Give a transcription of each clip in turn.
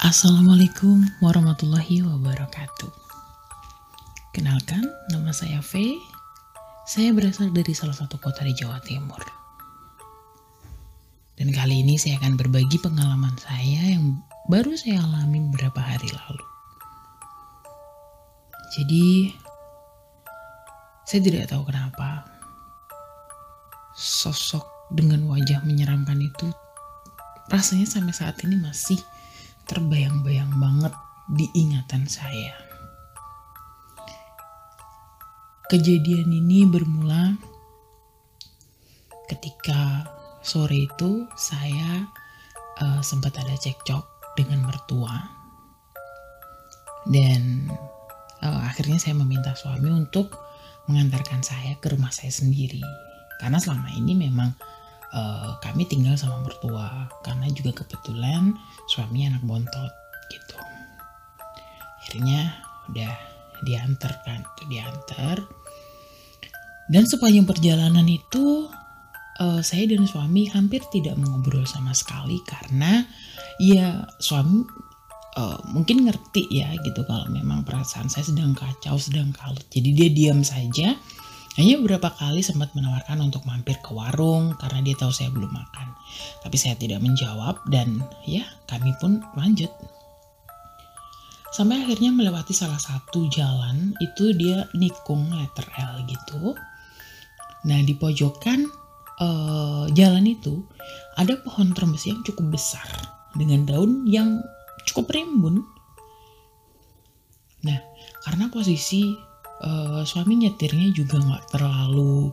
Assalamualaikum warahmatullahi wabarakatuh. Kenalkan, nama saya V. Saya berasal dari salah satu kota di Jawa Timur. Dan kali ini saya akan berbagi pengalaman saya yang baru saya alami beberapa hari lalu. Jadi, saya tidak tahu kenapa sosok dengan wajah menyeramkan itu rasanya sampai saat ini masih terbayang-bayang banget di ingatan saya. Kejadian ini bermula ketika sore itu saya uh, sempat ada cekcok dengan mertua dan uh, akhirnya saya meminta suami untuk mengantarkan saya ke rumah saya sendiri karena selama ini memang uh, kami tinggal sama mertua. Karena juga kebetulan suami anak bontot gitu. Akhirnya udah diantar kan tuh diantar. Dan sepanjang perjalanan itu uh, saya dan suami hampir tidak mengobrol sama sekali karena ya suami uh, mungkin ngerti ya gitu kalau memang perasaan saya sedang kacau sedang kalut. Jadi dia diam saja hanya beberapa kali sempat menawarkan untuk mampir ke warung karena dia tahu saya belum makan. Tapi saya tidak menjawab dan ya kami pun lanjut. Sampai akhirnya melewati salah satu jalan itu dia nikung letter L gitu. Nah di pojokan uh, jalan itu ada pohon terembes yang cukup besar dengan daun yang cukup rimbun. Nah karena posisi uh, suami nyetirnya juga nggak terlalu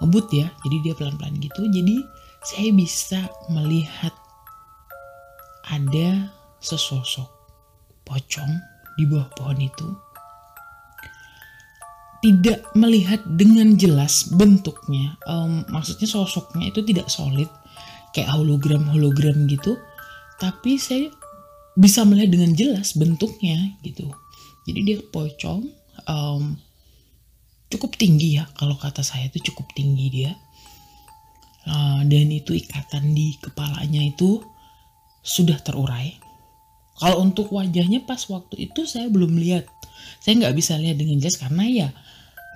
ngebut ya. Jadi dia pelan-pelan gitu. Jadi saya bisa melihat ada sesosok pocong di bawah pohon itu. Tidak melihat dengan jelas bentuknya. Um, maksudnya sosoknya itu tidak solid kayak hologram hologram gitu. Tapi saya bisa melihat dengan jelas bentuknya gitu. Jadi dia pocong um, cukup tinggi ya kalau kata saya itu cukup tinggi dia. Uh, dan itu ikatan di kepalanya itu sudah terurai. Kalau untuk wajahnya pas waktu itu saya belum lihat. Saya nggak bisa lihat dengan jelas karena ya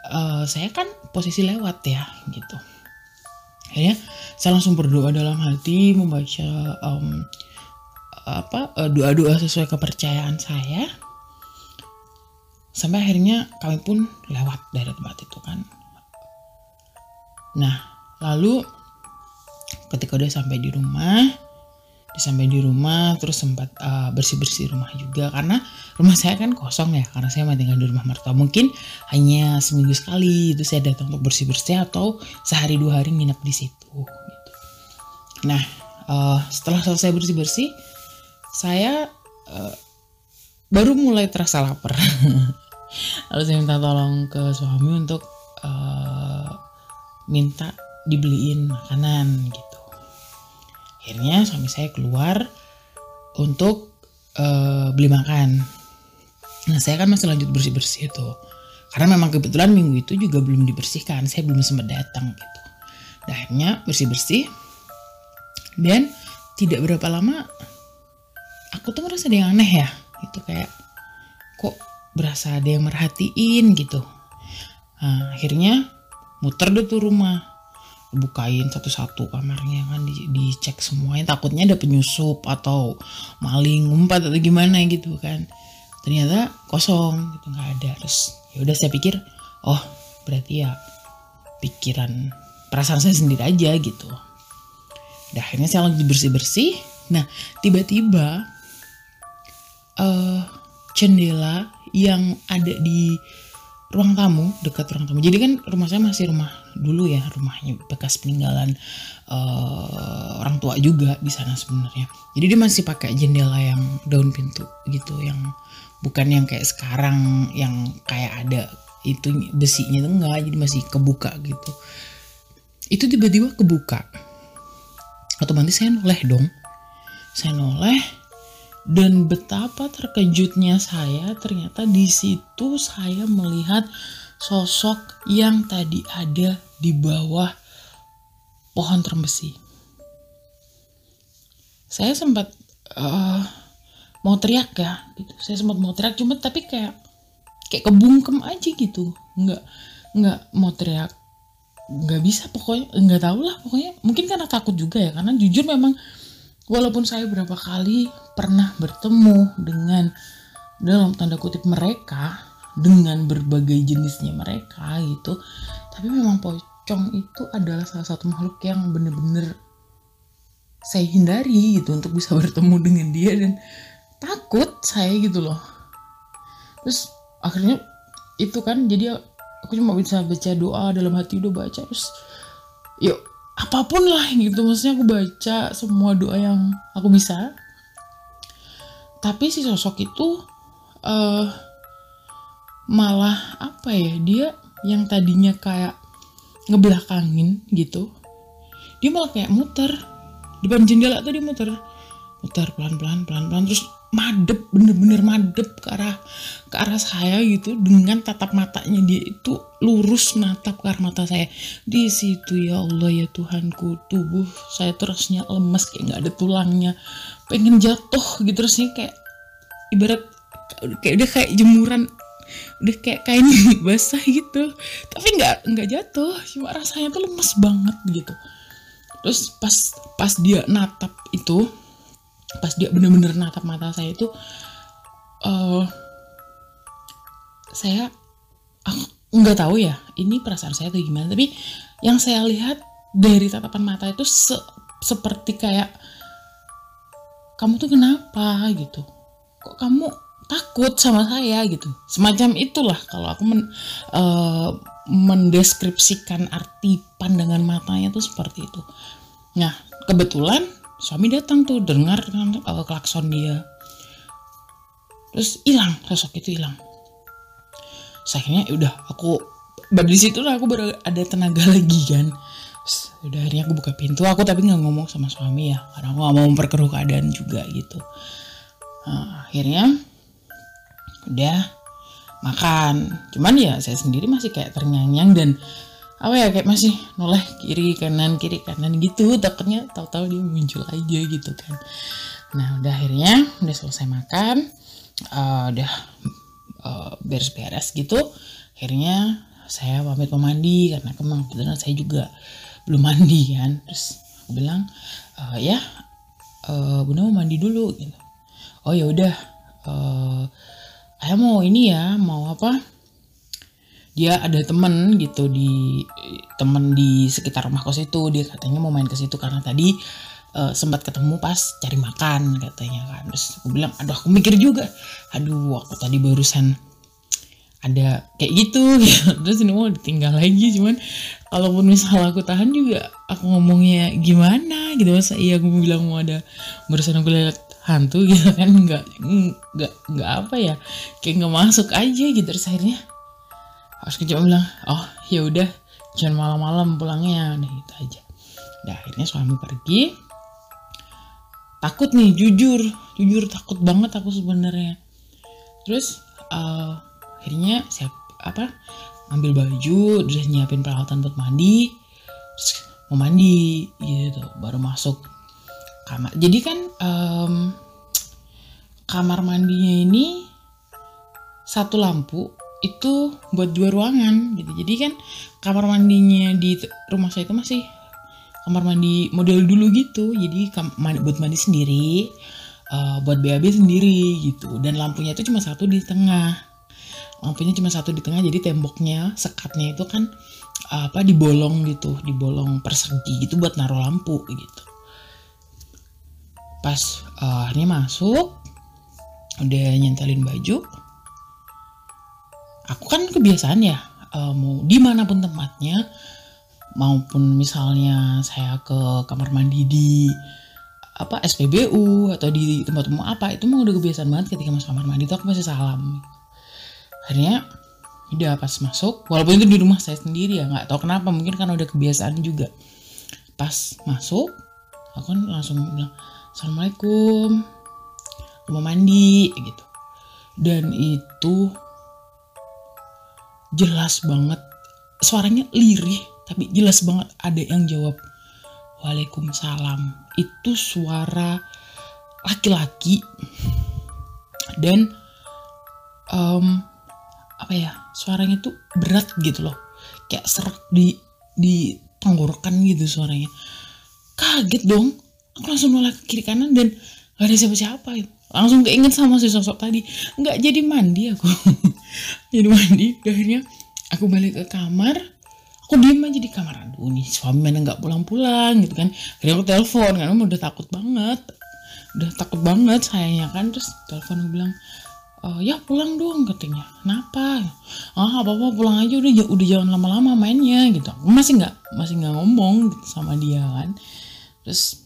uh, saya kan posisi lewat ya gitu. Ya saya langsung berdoa dalam hati membaca um, apa uh, doa-doa sesuai kepercayaan saya sampai akhirnya kami pun lewat dari tempat itu kan. Nah lalu ketika udah sampai di rumah sampai di rumah terus sempat uh, bersih bersih rumah juga. Karena rumah saya kan kosong ya karena saya masih tinggal di rumah mertua. Mungkin hanya seminggu sekali itu saya datang untuk bersih bersih atau sehari dua hari nginep di situ gitu. nah uh, setelah selesai bersih bersih saya uh, baru mulai terasa lapar lalu saya minta tolong ke suami untuk uh, minta dibeliin makanan gitu. Akhirnya suami saya keluar untuk uh, beli makan. Nah saya kan masih lanjut bersih bersih itu. Karena memang kebetulan minggu itu juga belum dibersihkan saya belum sempat datang gitu. Nah, akhirnya bersih bersih dan tidak berapa lama aku tuh merasa ada yang aneh ya. Itu kayak kok berasa ada yang merhatiin gitu. Nah, akhirnya muter deh tuh rumah. Bukain satu-satu kamarnya kan di, dicek semuanya. Takutnya ada penyusup atau maling umpat atau gimana gitu kan. Ternyata kosong gitu nggak ada. Terus ya udah saya pikir oh berarti ya pikiran perasaan saya sendiri aja gitu. Udah akhirnya saya lagi bersih bersih nah tiba-tiba uh, jendela yang ada di ruang tamu dekat ruang tamu. Jadi kan rumah saya masih rumah dulu ya, rumahnya bekas peninggalan uh, orang tua juga di sana sebenarnya. Jadi dia masih pakai jendela yang daun pintu gitu, yang bukan yang kayak sekarang yang kayak ada itu besinya enggak, jadi masih kebuka gitu. Itu tiba-tiba kebuka. Otomatis saya noleh dong. Saya noleh, dan betapa terkejutnya saya ternyata di situ saya melihat sosok yang tadi ada di bawah pohon terembesi. Saya sempat uh, mau teriak ya gitu. Saya sempat mau teriak cuma tapi kayak kayak kebungkem aja gitu. Nggak nggak mau teriak. Nggak bisa pokoknya nggak tahu lah pokoknya. Mungkin karena takut juga ya karena jujur memang walaupun saya berapa kali pernah bertemu dengan dalam tanda kutip mereka dengan berbagai jenisnya mereka gitu. Tapi memang pocong itu adalah salah satu makhluk yang bener-bener saya hindari gitu untuk bisa bertemu dengan dia. Dan takut saya gitu loh. Terus akhirnya itu kan jadi aku cuma bisa baca doa dalam hati udah baca terus yuk apa pun lah gitu maksudnya aku baca semua doa yang aku bisa. Tapi si sosok itu uh, malah apa ya dia yang tadinya kayak ngebelakangin gitu dia malah kayak muter. Depan jendela tuh dia muter. Muter pelan pelan pelan pelan terus madep bener-bener madep ke arah ke arah saya gitu dengan tatap matanya dia itu lurus natap ke arah mata saya. Di situ ya Allah ya Tuhanku tubuh saya terusnya lemes kayak nggak ada tulangnya. Pengen jatuh gitu terusnya kayak ibarat kayak udah kayak jemuran udah kayak kain basah gitu. Tapi nggak nggak jatuh cuma rasanya tuh lemes banget gitu. Terus pas pas dia natap itu pas dia bener-bener natap mata saya itu uh, saya aku nggak tahu ya ini perasaan saya tuh gimana tapi yang saya lihat dari tatapan mata itu se seperti kayak kamu tuh kenapa? gitu. Kok kamu takut sama saya? gitu. Semacam itulah kalau aku men, uh, mendeskripsikan arti pandangan matanya tuh seperti itu. Nah kebetulan suami datang tuh dengar kan uh, klakson dia. Terus hilang sosok itu hilang. Sayangnya udah aku baru di situ lah aku baru ada tenaga lagi kan. Terus, udah akhirnya aku buka pintu. Aku tapi nggak ngomong sama suami ya karena aku gak mau memperkeruh keadaan juga gitu. Nah, akhirnya udah makan. Cuman ya saya sendiri masih kayak ternyang dan apa ya kayak masih noleh kiri kanan kiri kanan gitu. Takutnya tahu-tahu dia muncul aja gitu kan. Nah udah akhirnya udah selesai makan uh, udah uh, beres-beres gitu. Akhirnya saya pamit mau mandi karena kemang kebetulan saya juga belum mandi kan. Terus aku bilang uh, ya uh, bunda mau mandi dulu gitu. Oh ya udah uh, ayah mau ini ya mau apa dia ada temen gitu di temen di sekitar rumah kos itu. Dia katanya mau main ke situ karena tadi uh, sempat ketemu pas cari makan katanya kan. Terus aku bilang aduh aku mikir juga. Aduh aku tadi barusan ada kayak gitu. Terus ini mau ditinggal lagi cuman kalaupun misal aku tahan juga aku ngomongnya gimana gitu. Masa iya aku bilang mau ada barusan aku lihat hantu gitu kan nggak nggak nggak apa ya kayak nggak masuk aja gitu. Terus akhirnya harus cuma bilang oh ya udah. Jangan malam-malam pulangnya. Nih gitu aja. Nah akhirnya suami pergi. Takut nih jujur. Jujur takut banget aku sebenarnya. Terus uh, akhirnya siap apa ambil baju udah nyiapin peralatan buat mandi. Terus mau mandi gitu. Baru masuk kamar. Jadi kan um, kamar mandinya ini satu lampu itu buat dua ruangan gitu. Jadi kan kamar mandinya di rumah saya itu masih kamar mandi model dulu gitu. Jadi mandi, buat mandi sendiri uh, buat BAB sendiri gitu. Dan lampunya itu cuma satu di tengah. Lampunya cuma satu di tengah jadi temboknya sekatnya itu kan apa dibolong gitu dibolong persegi gitu buat naruh lampu gitu. Pas uh, akhirnya masuk udah nyentelin baju aku kan kebiasaan ya uh, mau di mana pun tempatnya maupun misalnya saya ke kamar mandi di apa SPBU atau di tempat umum apa itu mah udah kebiasaan banget ketika masuk kamar mandi itu aku masih salam. Akhirnya udah pas masuk walaupun itu di rumah saya sendiri ya nggak tahu kenapa mungkin karena udah kebiasaan juga. Pas masuk aku kan langsung bilang assalamualaikum mau mandi gitu. Dan itu jelas banget. Suaranya lirih tapi jelas banget. Ada yang jawab Waalaikumsalam. Itu suara laki-laki. Dan um, apa ya suaranya tuh berat gitu loh. Kayak serak di di tenggorokan gitu suaranya. Kaget dong. Aku langsung nolak ke kiri kanan dan gak ada siapa-siapa itu langsung keinget sama si sosok tadi. Nggak jadi mandi aku. Jadi mandi akhirnya aku balik ke kamar. Aku diem aja di kamar. Aduh nih suami mana nggak pulang-pulang gitu kan. Akhirnya aku telepon karena udah takut banget. Udah takut banget sayangnya kan. Terus telepon aku bilang uh, ya pulang dong katanya. Kenapa? Ah apa apa pulang aja. Udah udah jangan lama-lama mainnya gitu. Aku masih nggak masih nggak ngomong gitu sama dia kan. Terus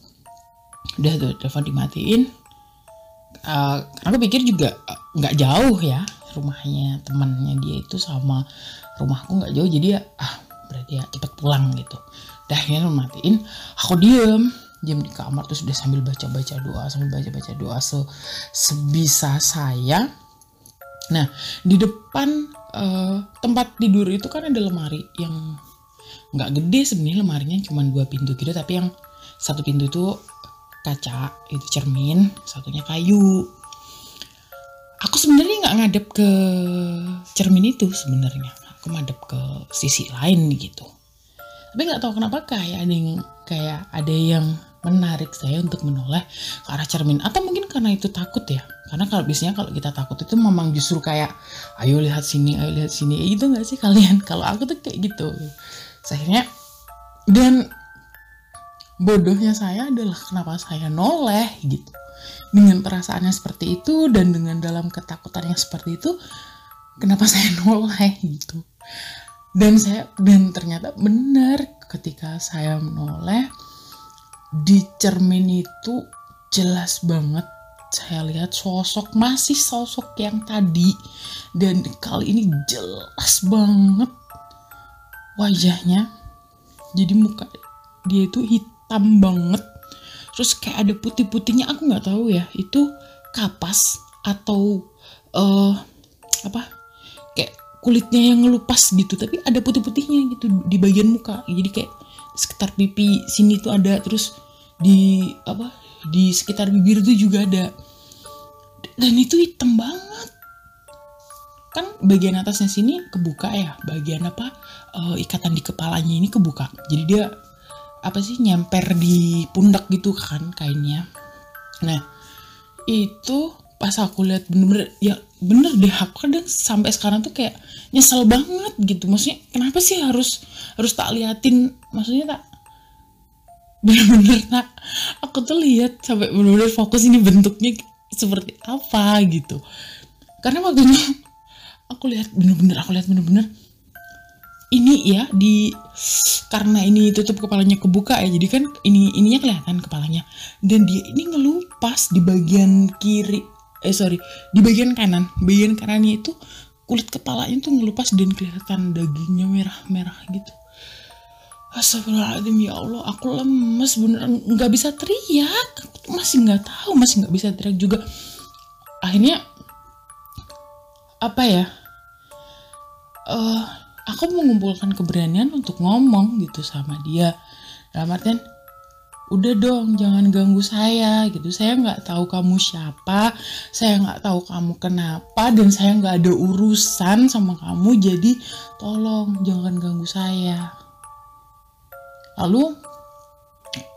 udah tuh telepon dimatiin uh, aku pikir juga nggak uh, jauh ya rumahnya temannya dia itu sama rumahku nggak jauh. Jadi ya ah berarti ya cepet pulang gitu. Dah akhirnya matiin aku diem. Diem di kamar terus udah sambil baca baca doa sambil baca baca doa se sebisa saya. Nah, di depan uh, tempat tidur itu kan ada lemari yang nggak gede sebenarnya lemarinya cuma dua pintu gitu. Tapi yang satu pintu itu kaca itu cermin satunya kayu. Aku sebenarnya nggak ngadep ke cermin itu sebenarnya. Aku ngadep ke sisi lain gitu. Tapi nggak tahu kenapa kayak ada yang kayak ada yang menarik saya untuk menoleh ke arah cermin. Atau mungkin karena itu takut ya? Karena kalau biasanya kalau kita takut itu memang justru kayak ayo lihat sini ayo lihat sini. Itu nggak sih kalian? Kalau aku tuh kayak gitu. Akhirnya dan bodohnya saya adalah kenapa saya noleh gitu. Dengan perasaannya seperti itu dan dengan dalam ketakutan yang seperti itu kenapa saya noleh gitu. Dan saya dan ternyata benar ketika saya menoleh di cermin itu jelas banget saya lihat sosok masih sosok yang tadi. Dan kali ini jelas banget wajahnya. Jadi muka dia itu hitam banget. Terus kayak ada putih-putihnya aku nggak tahu ya itu kapas atau uh, apa? Kayak kulitnya yang ngelupas gitu tapi ada putih-putihnya gitu di bagian muka. Jadi kayak sekitar pipi sini tuh ada terus di apa? Di sekitar bibir itu juga ada. Dan itu hitam banget. Kan bagian atasnya sini kebuka ya bagian apa? Uh, ikatan di kepalanya ini kebuka. Jadi dia apa sih nyemper di pundak gitu kan kainnya. Nah itu pas aku lihat bener-bener ya bener deh aku kadang sampai sekarang tuh kayak nyesel banget gitu. Maksudnya kenapa sih harus harus tak liatin? Maksudnya tak bener-bener nak aku tuh lihat sampai bener-bener fokus ini bentuknya seperti apa gitu. Karena waktu itu aku lihat bener-bener aku lihat bener-bener ini ya di karena ini tutup kepalanya kebuka ya jadi kan ini ininya kelihatan kepalanya. Dan dia ini ngelupas di bagian kiri eh sorry di bagian kanan. Bagian kanannya itu kulit kepalanya tuh ngelupas dan kelihatan dagingnya merah-merah gitu. Astagfirullahaladzim ya Allah aku lemes beneran. Nggak bisa teriak. Aku masih nggak tahu masih nggak bisa teriak juga. Akhirnya apa ya uh, aku mengumpulkan keberanian untuk ngomong gitu sama dia. Dalam artian udah dong jangan ganggu saya gitu. Saya nggak tahu kamu siapa saya nggak tahu kamu kenapa dan saya nggak ada urusan sama kamu jadi tolong jangan ganggu saya. Lalu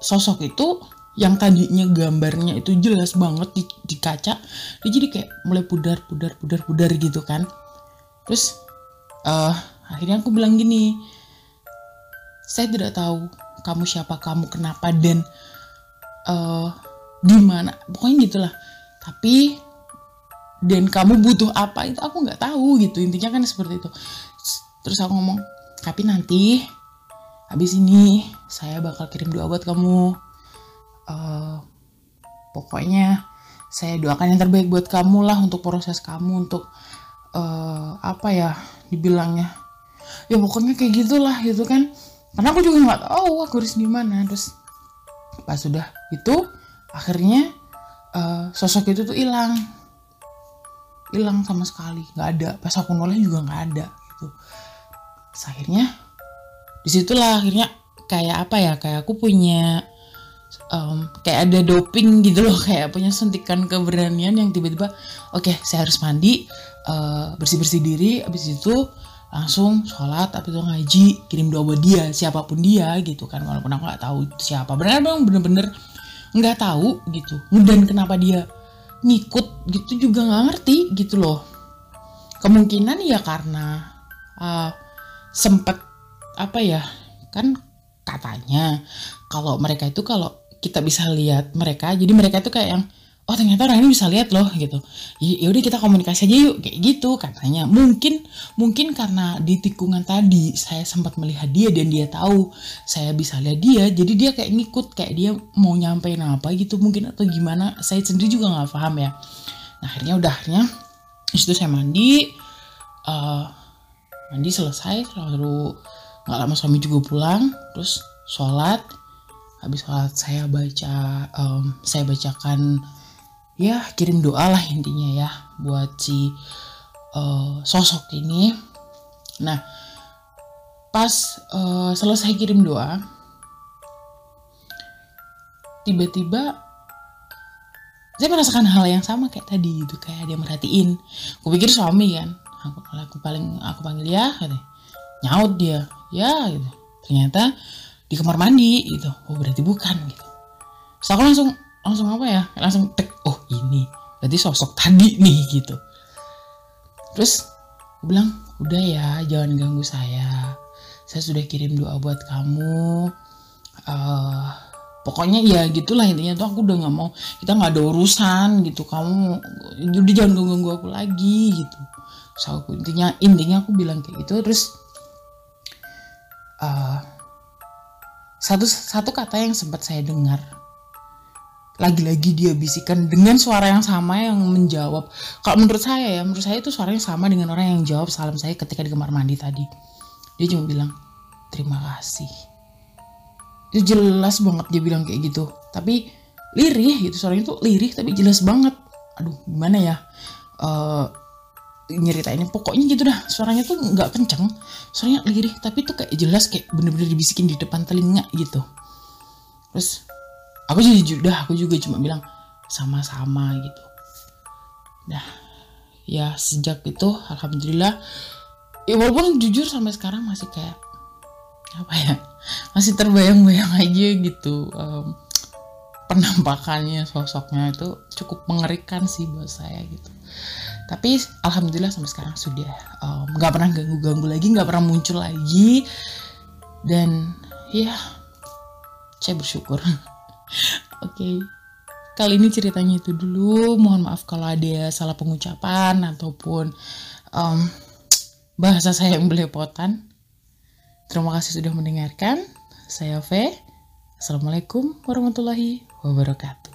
sosok itu yang tadinya gambarnya itu jelas banget di, di kaca jadi kayak mulai pudar pudar pudar pudar gitu kan. Terus uh, akhirnya aku bilang gini saya tidak tahu kamu siapa kamu kenapa dan uh, di mana. Pokoknya gitulah. Tapi dan kamu butuh apa itu aku nggak tahu gitu. Intinya kan seperti itu. Terus aku ngomong tapi nanti habis ini saya bakal kirim doa buat kamu. Uh, pokoknya saya doakan yang terbaik buat kamu lah untuk proses kamu untuk uh, apa ya dibilangnya ya pokoknya kayak gitulah gitu kan. Karena aku juga nggak tahu aku harus gimana. Terus pas sudah itu akhirnya uh, sosok itu tuh hilang. Hilang sama sekali nggak ada. Pas aku noleh juga nggak ada gitu. Terus akhirnya di situlah akhirnya kayak apa ya kayak aku punya um, kayak ada doping gitu loh kayak punya suntikan keberanian yang tiba-tiba oke okay, saya harus mandi uh, bersih-bersih diri. Habis itu langsung sholat tapi itu ngaji kirim doa buat dia siapa pun dia gitu kan. Walaupun aku nggak tahu siapa. Benar bang bener-bener nggak tahu gitu. Dan kenapa dia ngikut gitu juga nggak ngerti gitu loh. Kemungkinan ya karena uh, sempet apa ya kan katanya kalau mereka itu kalau kita bisa lihat mereka jadi mereka itu kayak yang oh ternyata orang ini bisa lihat loh gitu. Ya udah kita komunikasi aja yuk kayak gitu katanya. Mungkin mungkin karena di tikungan tadi saya sempat melihat dia dan dia tahu saya bisa lihat dia jadi dia kayak ngikut kayak dia mau nyampein apa gitu mungkin atau gimana saya sendiri juga nggak paham ya. Nah akhirnya udah akhirnya itu saya mandi uh, mandi selesai lalu nggak lama suami juga pulang terus sholat. Habis sholat saya baca um, saya bacakan ya kirim doa lah intinya ya buat si uh, sosok ini. Nah pas uh, selesai kirim doa tiba-tiba saya merasakan hal yang sama kayak tadi gitu kayak dia merhatiin. Aku pikir suami kan aku aku paling aku panggil ya gitu. nyaut dia ya gitu. Ternyata di kamar mandi gitu. Oh berarti bukan gitu. So aku langsung langsung apa ya? Langsung tek oh ini. Berarti sosok tadi nih gitu. Terus aku bilang udah ya jangan ganggu saya. Saya sudah kirim doa buat kamu. Uh, pokoknya ya gitulah intinya. Tuh aku udah nggak mau. Kita nggak ada urusan gitu. Kamu jadi jangan ganggu ganggu aku lagi gitu. So aku intinya intinya aku bilang kayak gitu. Terus uh, satu satu kata yang sempat saya dengar lagi-lagi dia bisikan dengan suara yang sama yang menjawab. Kalau menurut saya ya, menurut saya itu suaranya sama dengan orang yang jawab salam saya ketika di kamar mandi tadi. Dia cuma bilang, terima kasih. Itu jelas banget dia bilang kayak gitu. Tapi lirih gitu, suaranya tuh lirih tapi jelas banget. Aduh, gimana ya? Uh, nyeritainnya pokoknya gitu dah suaranya tuh nggak kenceng suaranya lirih tapi tuh kayak jelas kayak bener-bener dibisikin di depan telinga gitu terus aku jadi udah aku juga cuma bilang sama-sama gitu. Nah ya sejak itu alhamdulillah. Ya walaupun jujur sampai sekarang masih kayak apa ya masih terbayang-bayang aja gitu um, penampakannya sosoknya itu cukup mengerikan sih buat saya gitu. Tapi alhamdulillah sampai sekarang sudah nggak um, pernah ganggu-ganggu lagi nggak pernah muncul lagi. Dan ya saya bersyukur Oke. Okay. Kali ini ceritanya itu dulu. Mohon maaf kalau ada salah pengucapan ataupun um, bahasa saya yang belepotan. Terima kasih sudah mendengarkan. Saya V. Assalamualaikum warahmatullahi wabarakatuh.